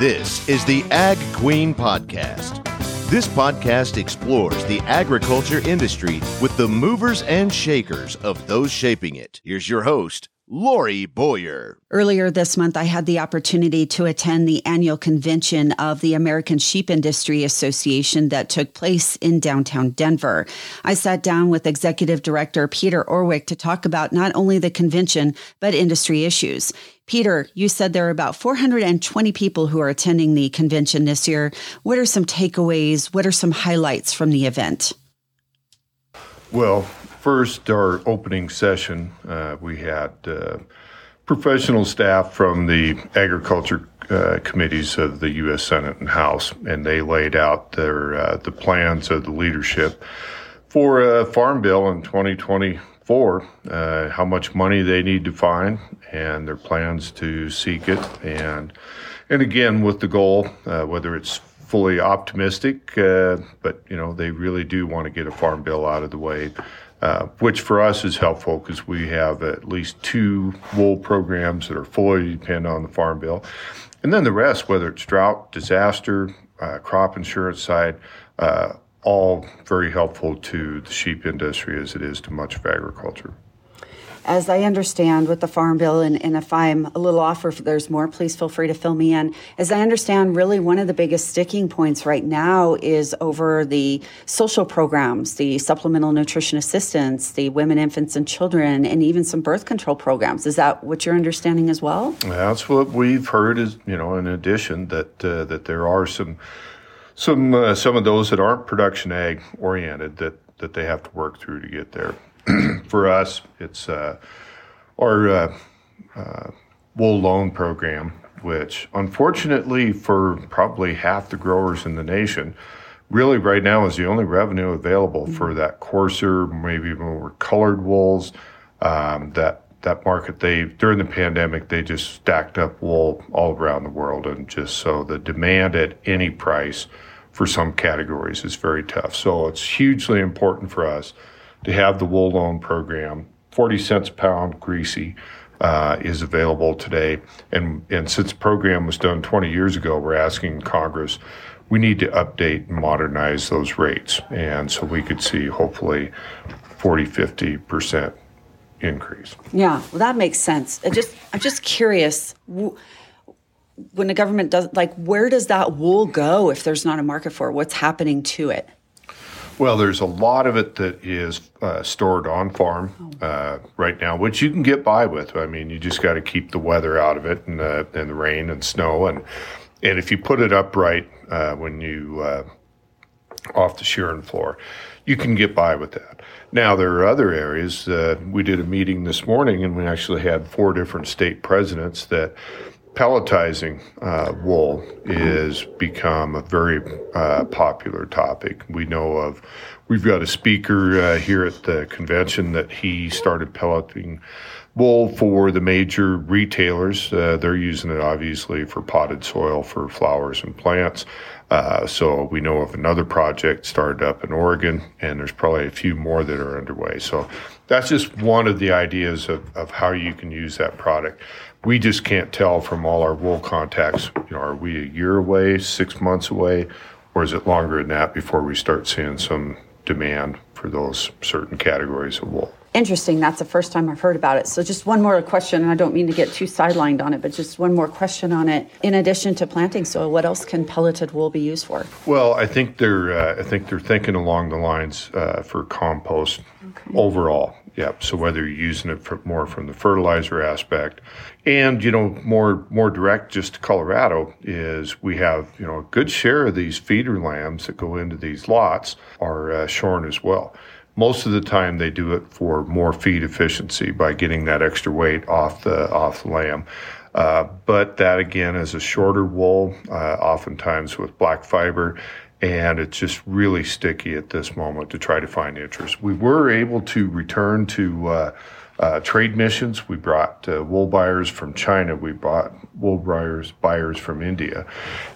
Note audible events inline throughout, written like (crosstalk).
This is the Ag Queen Podcast. This podcast explores the agriculture industry with the movers and shakers of those shaping it. Here's your host, Lori Boyer. Earlier this month, I had the opportunity to attend the annual convention of the American Sheep Industry Association that took place in downtown Denver. I sat down with Executive Director Peter Orwick to talk about not only the convention, but industry issues. Peter, you said there are about 420 people who are attending the convention this year. What are some takeaways? What are some highlights from the event? Well, first, our opening session, uh, we had uh, professional staff from the agriculture uh, committees of the U.S. Senate and House, and they laid out their uh, the plans of the leadership for a farm bill in 2024, uh, how much money they need to find, and their plans to seek it, and and again with the goal, uh, whether it's fully optimistic, uh, but you know they really do want to get a farm bill out of the way, uh, which for us is helpful because we have at least two wool programs that are fully dependent on the farm bill, and then the rest, whether it's drought, disaster, uh, crop insurance side. Uh, all very helpful to the sheep industry as it is to much of agriculture as I understand with the Farm Bill, and, and, if I'm a little off or if there's more, please feel free to fill me in. As I understand, really one of the biggest sticking points right now is over the social programs, the supplemental nutrition assistance, the women, infants, and children, and even some birth control programs. Is that what you're understanding as well? That's what we've heard. Is you know, in addition, that uh, that there are some some uh, some of those that aren't production ag oriented that that they have to work through to get there. (clears throat) for us, it's uh, our uh, uh, wool loan program, which unfortunately for probably half the growers in the nation, really right now is the only revenue available mm-hmm. for that coarser, maybe more colored wools. Um, that that market they during the pandemic they just stacked up wool all around the world, and just so the demand at any price for some categories is very tough. So it's hugely important for us to have the wool loan program. 40 cents a pound greasy uh, is available today. And, and since the program was done 20 years ago, we're asking Congress, we need to update and modernize those rates. And so we could see hopefully 40, 50% increase. Yeah, well, that makes sense. I just, I'm just curious. When the government does, like, where does that wool go if there's not a market for it? What's happening to it? Well, there's a lot of it that is uh, stored on farm uh, right now, which you can get by with. I mean, you just got to keep the weather out of it and, uh, and the rain and snow, and and if you put it upright uh, when you uh, off the shearing floor, you can get by with that. Now there are other areas. Uh, we did a meeting this morning, and we actually had four different state presidents that pelletizing uh, wool is become a very uh, popular topic. We know of, we've got a speaker uh, here at the convention that he started pelleting wool for the major retailers. Uh, they're using it obviously for potted soil for flowers and plants. Uh, so we know of another project started up in Oregon, and there's probably a few more that are underway. So that's just one of the ideas of, of how you can use that product we just can't tell from all our wool contacts. You know, are we a year away, six months away, or is it longer than that before we start seeing some demand for those certain categories of wool? Interesting. That's the first time I've heard about it. So, just one more question, and I don't mean to get too sidelined on it, but just one more question on it. In addition to planting soil, what else can pelleted wool be used for? Well, I think they're uh, I think they're thinking along the lines uh, for compost okay. overall. Yep. So whether you're using it for more from the fertilizer aspect, and you know more more direct, just to Colorado is we have you know a good share of these feeder lambs that go into these lots are uh, shorn as well. Most of the time, they do it for more feed efficiency by getting that extra weight off the off the lamb. Uh, but that again is a shorter wool, uh, oftentimes with black fiber, and it's just really sticky at this moment to try to find interest. We were able to return to uh, uh, trade missions. We brought uh, wool buyers from China. We brought wool buyers buyers from India,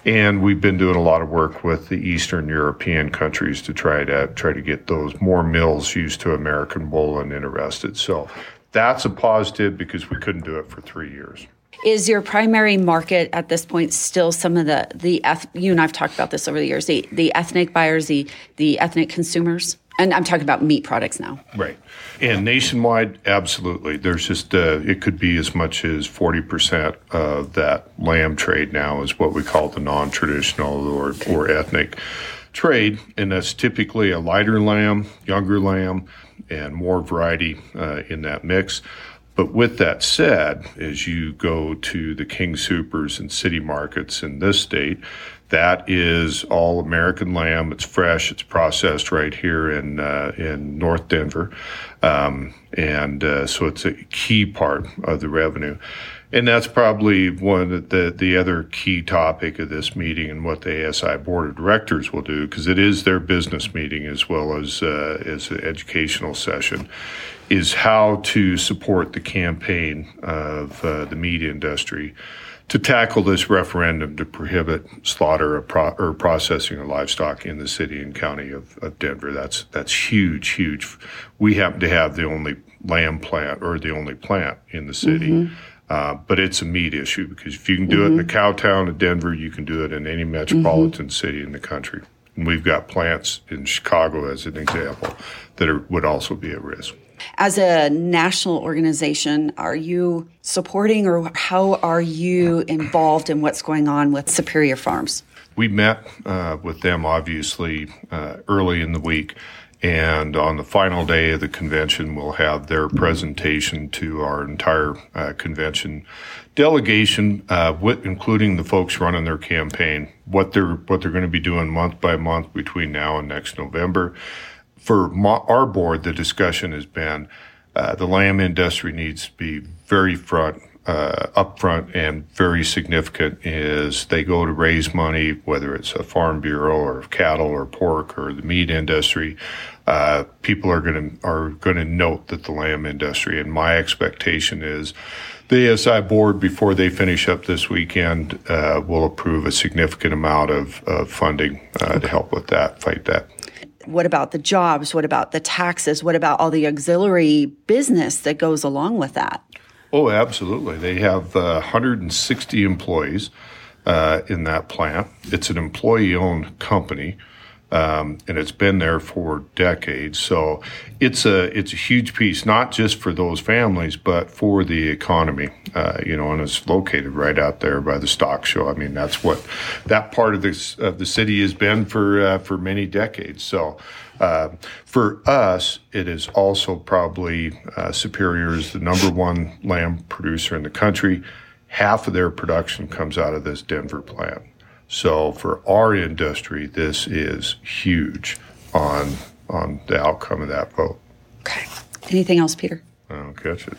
and we've been doing a lot of work with the Eastern European countries to try to try to get those more mills used to American wool and interested. So that's a positive because we couldn't do it for three years. Is your primary market at this point still some of the the you and I've talked about this over the years the the ethnic buyers the the ethnic consumers and I'm talking about meat products now. Right. And nationwide, absolutely. There's just, uh, it could be as much as 40% of that lamb trade now is what we call the non traditional or, or ethnic trade. And that's typically a lighter lamb, younger lamb, and more variety uh, in that mix. But with that said, as you go to the King Soopers and city markets in this state, that is all American lamb. It's fresh. It's processed right here in uh, in North Denver, um, and uh, so it's a key part of the revenue. And that's probably one of the, the other key topic of this meeting and what the ASI board of directors will do, because it is their business meeting as well as uh, as an educational session, is how to support the campaign of uh, the meat industry to tackle this referendum to prohibit slaughter pro- or processing of livestock in the city and county of, of, Denver. That's that's huge, huge. We happen to have the only lamb plant or the only plant in the city. Mm-hmm. Uh, but it's a meat issue because if you can do mm-hmm. it in the mm-hmm. cow town of Denver, you can do it in any metropolitan mm-hmm. city in the country. And we've got plants in Chicago, as an example, that are, would also be at risk. As a national organization, are you supporting or how are you involved in what's going on with Superior Farms? We met uh, with them obviously uh, early in the week. And on the final day of the convention, we'll have their presentation to our entire uh, convention delegation, uh, with, including the folks running their campaign, what they're what they're going to be doing month by month between now and next November for our board, the discussion has been uh, the lamb industry needs to be very front, uh, upfront and very significant as they go to raise money, whether it's a farm bureau or cattle or pork or the meat industry. Uh, people are going to are going to note that the lamb industry, and my expectation is the ASI board, before they finish up this weekend, uh, will approve a significant amount of, of funding uh, to help with that, fight that what about the jobs? What about the taxes? What about all the auxiliary business that goes along with that? Oh, absolutely. They have uh, 160 employees uh, in that plant. It's an employee owned company um, and it's been there for decades. So it's a it's a huge piece, not just for those families, but for the economy. Uh, you know, and it's located right out there by the stock show. I mean, that's what that part of this of the city has been for uh, for many decades. So. Uh, for us, it is also probably uh, Superior is the number one lamb producer in the country. Half of their production comes out of this Denver plant. So for our industry, this is huge on on the outcome of that vote. Okay. Anything else, Peter? I don't catch it.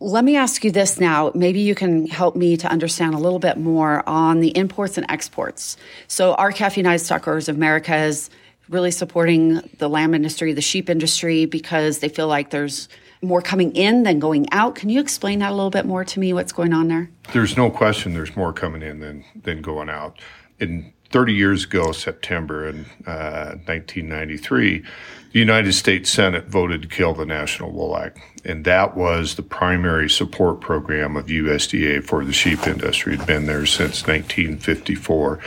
Let me ask you this now. Maybe you can help me to understand a little bit more on the imports and exports. So, R-CALF United Stockgrowers of America is really supporting the lamb industry, the sheep industry, because they feel like there's more coming in than going out. Can you explain that a little bit more to me? What's going on there? There's no question. There's more coming in than than going out. In 30 years ago, September in uh, 1993, the United States Senate voted to kill the National Wool Act, and that was the primary support program of USDA for the sheep industry. It had been there since 1954.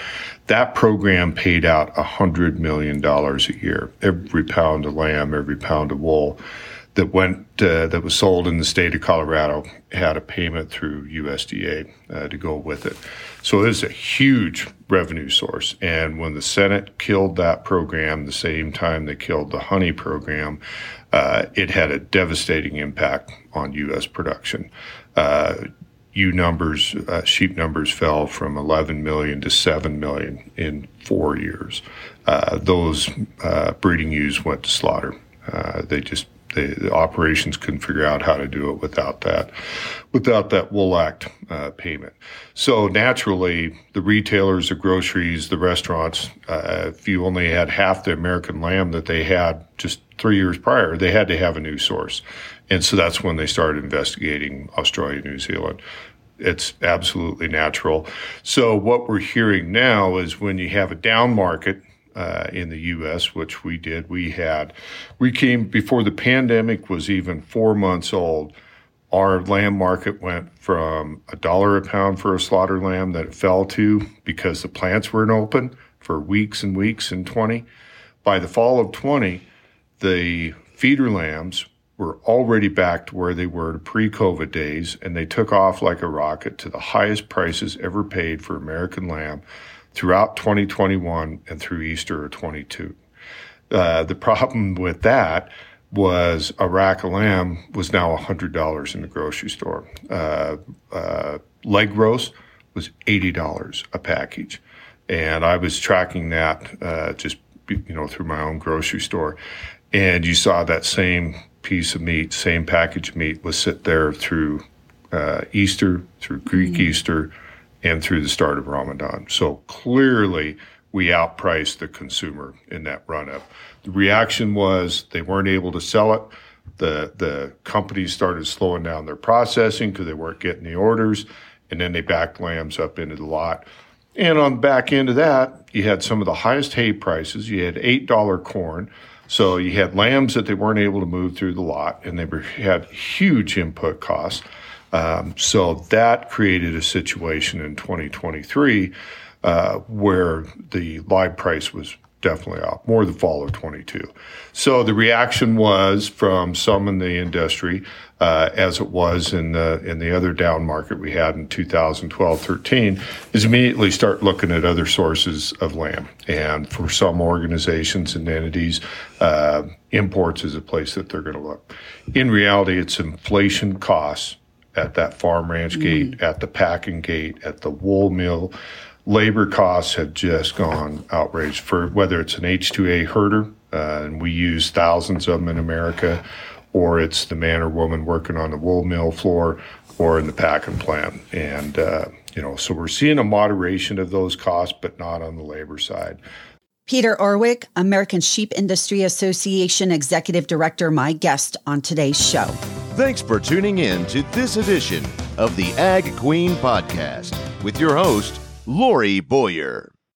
That program paid out $100 million a year. Every pound of lamb, every pound of wool that went uh, that was sold in the state of Colorado had a payment through USDA uh, to go with it. So it is a huge revenue source. And when the Senate killed that program, the same time they killed the honey program, uh, it had a devastating impact on U.S. production. Uh, ewe numbers, uh, sheep numbers fell from 11 million to 7 million in four years. Uh, those breeding ewes went to slaughter. they just the, operations couldn't figure out how to do it without that, without that Wool Act uh, payment. So naturally, the retailers, the groceries, the restaurants, uh, if you only had half the American lamb that they had just three years prior, they had to have a new source, and so that's when they started investigating Australia, New Zealand. It's absolutely natural. So what we're hearing now is when you have a down market uh, in the U.S., which we did. We had, we came before the pandemic was even four months old. our lamb market went from a dollar a pound for a slaughter lamb that it fell to because the plants weren't open for weeks and weeks in 20. By the fall of 20, the feeder lambs were already back to where they were to pre COVID days, and they took off like a rocket to the highest prices ever paid for American lamb throughout 2021 and through Easter of 22. Uh, the problem with that was a rack of lamb was now $100 in the grocery store. Uh, uh, leg roast was $80 a package. And I was tracking that uh, just, you know, through my own grocery store. And you saw that same piece of meat, same package of meat was sit there through uh, Easter, through Greek mm-hmm. Easter, and through the start of Ramadan. So clearly, we outpriced the consumer in that run up. The reaction was they weren't able to sell it. The the companies started slowing down their processing because they weren't getting the orders, and then they backed lambs up into the lot. And on the back end of that, you had some of the highest hay prices. You had eight dollar corn, so you had lambs that they weren't able to move through the lot, and they were, had huge input costs. Um, so that created a situation in 2023 uh, where the live price was definitely up, more the fall of 22. So the reaction was from some in the industry, uh, as it was in the in the other down market we had in 2012, 13, is immediately start looking at other sources of lamb. And for some organizations and entities, uh, imports is a place that they're going to look. In reality, it's inflation costs at that farm ranch mm. gate, at the packing gate, at the wool mill labor costs have just gone outraged for whether it's an H2A herder, uh, and we use thousands of them in America, or it's the man or woman working on the wool mill floor or in the packing plant. And, uh, you know, so we're seeing a moderation of those costs, but not on the labor side. Peter Orwick, American Sheep Industry Association Executive Director, my guest on today's show. Thanks for tuning in to this edition of the Ag Queen Podcast with your host, Lori Boyer.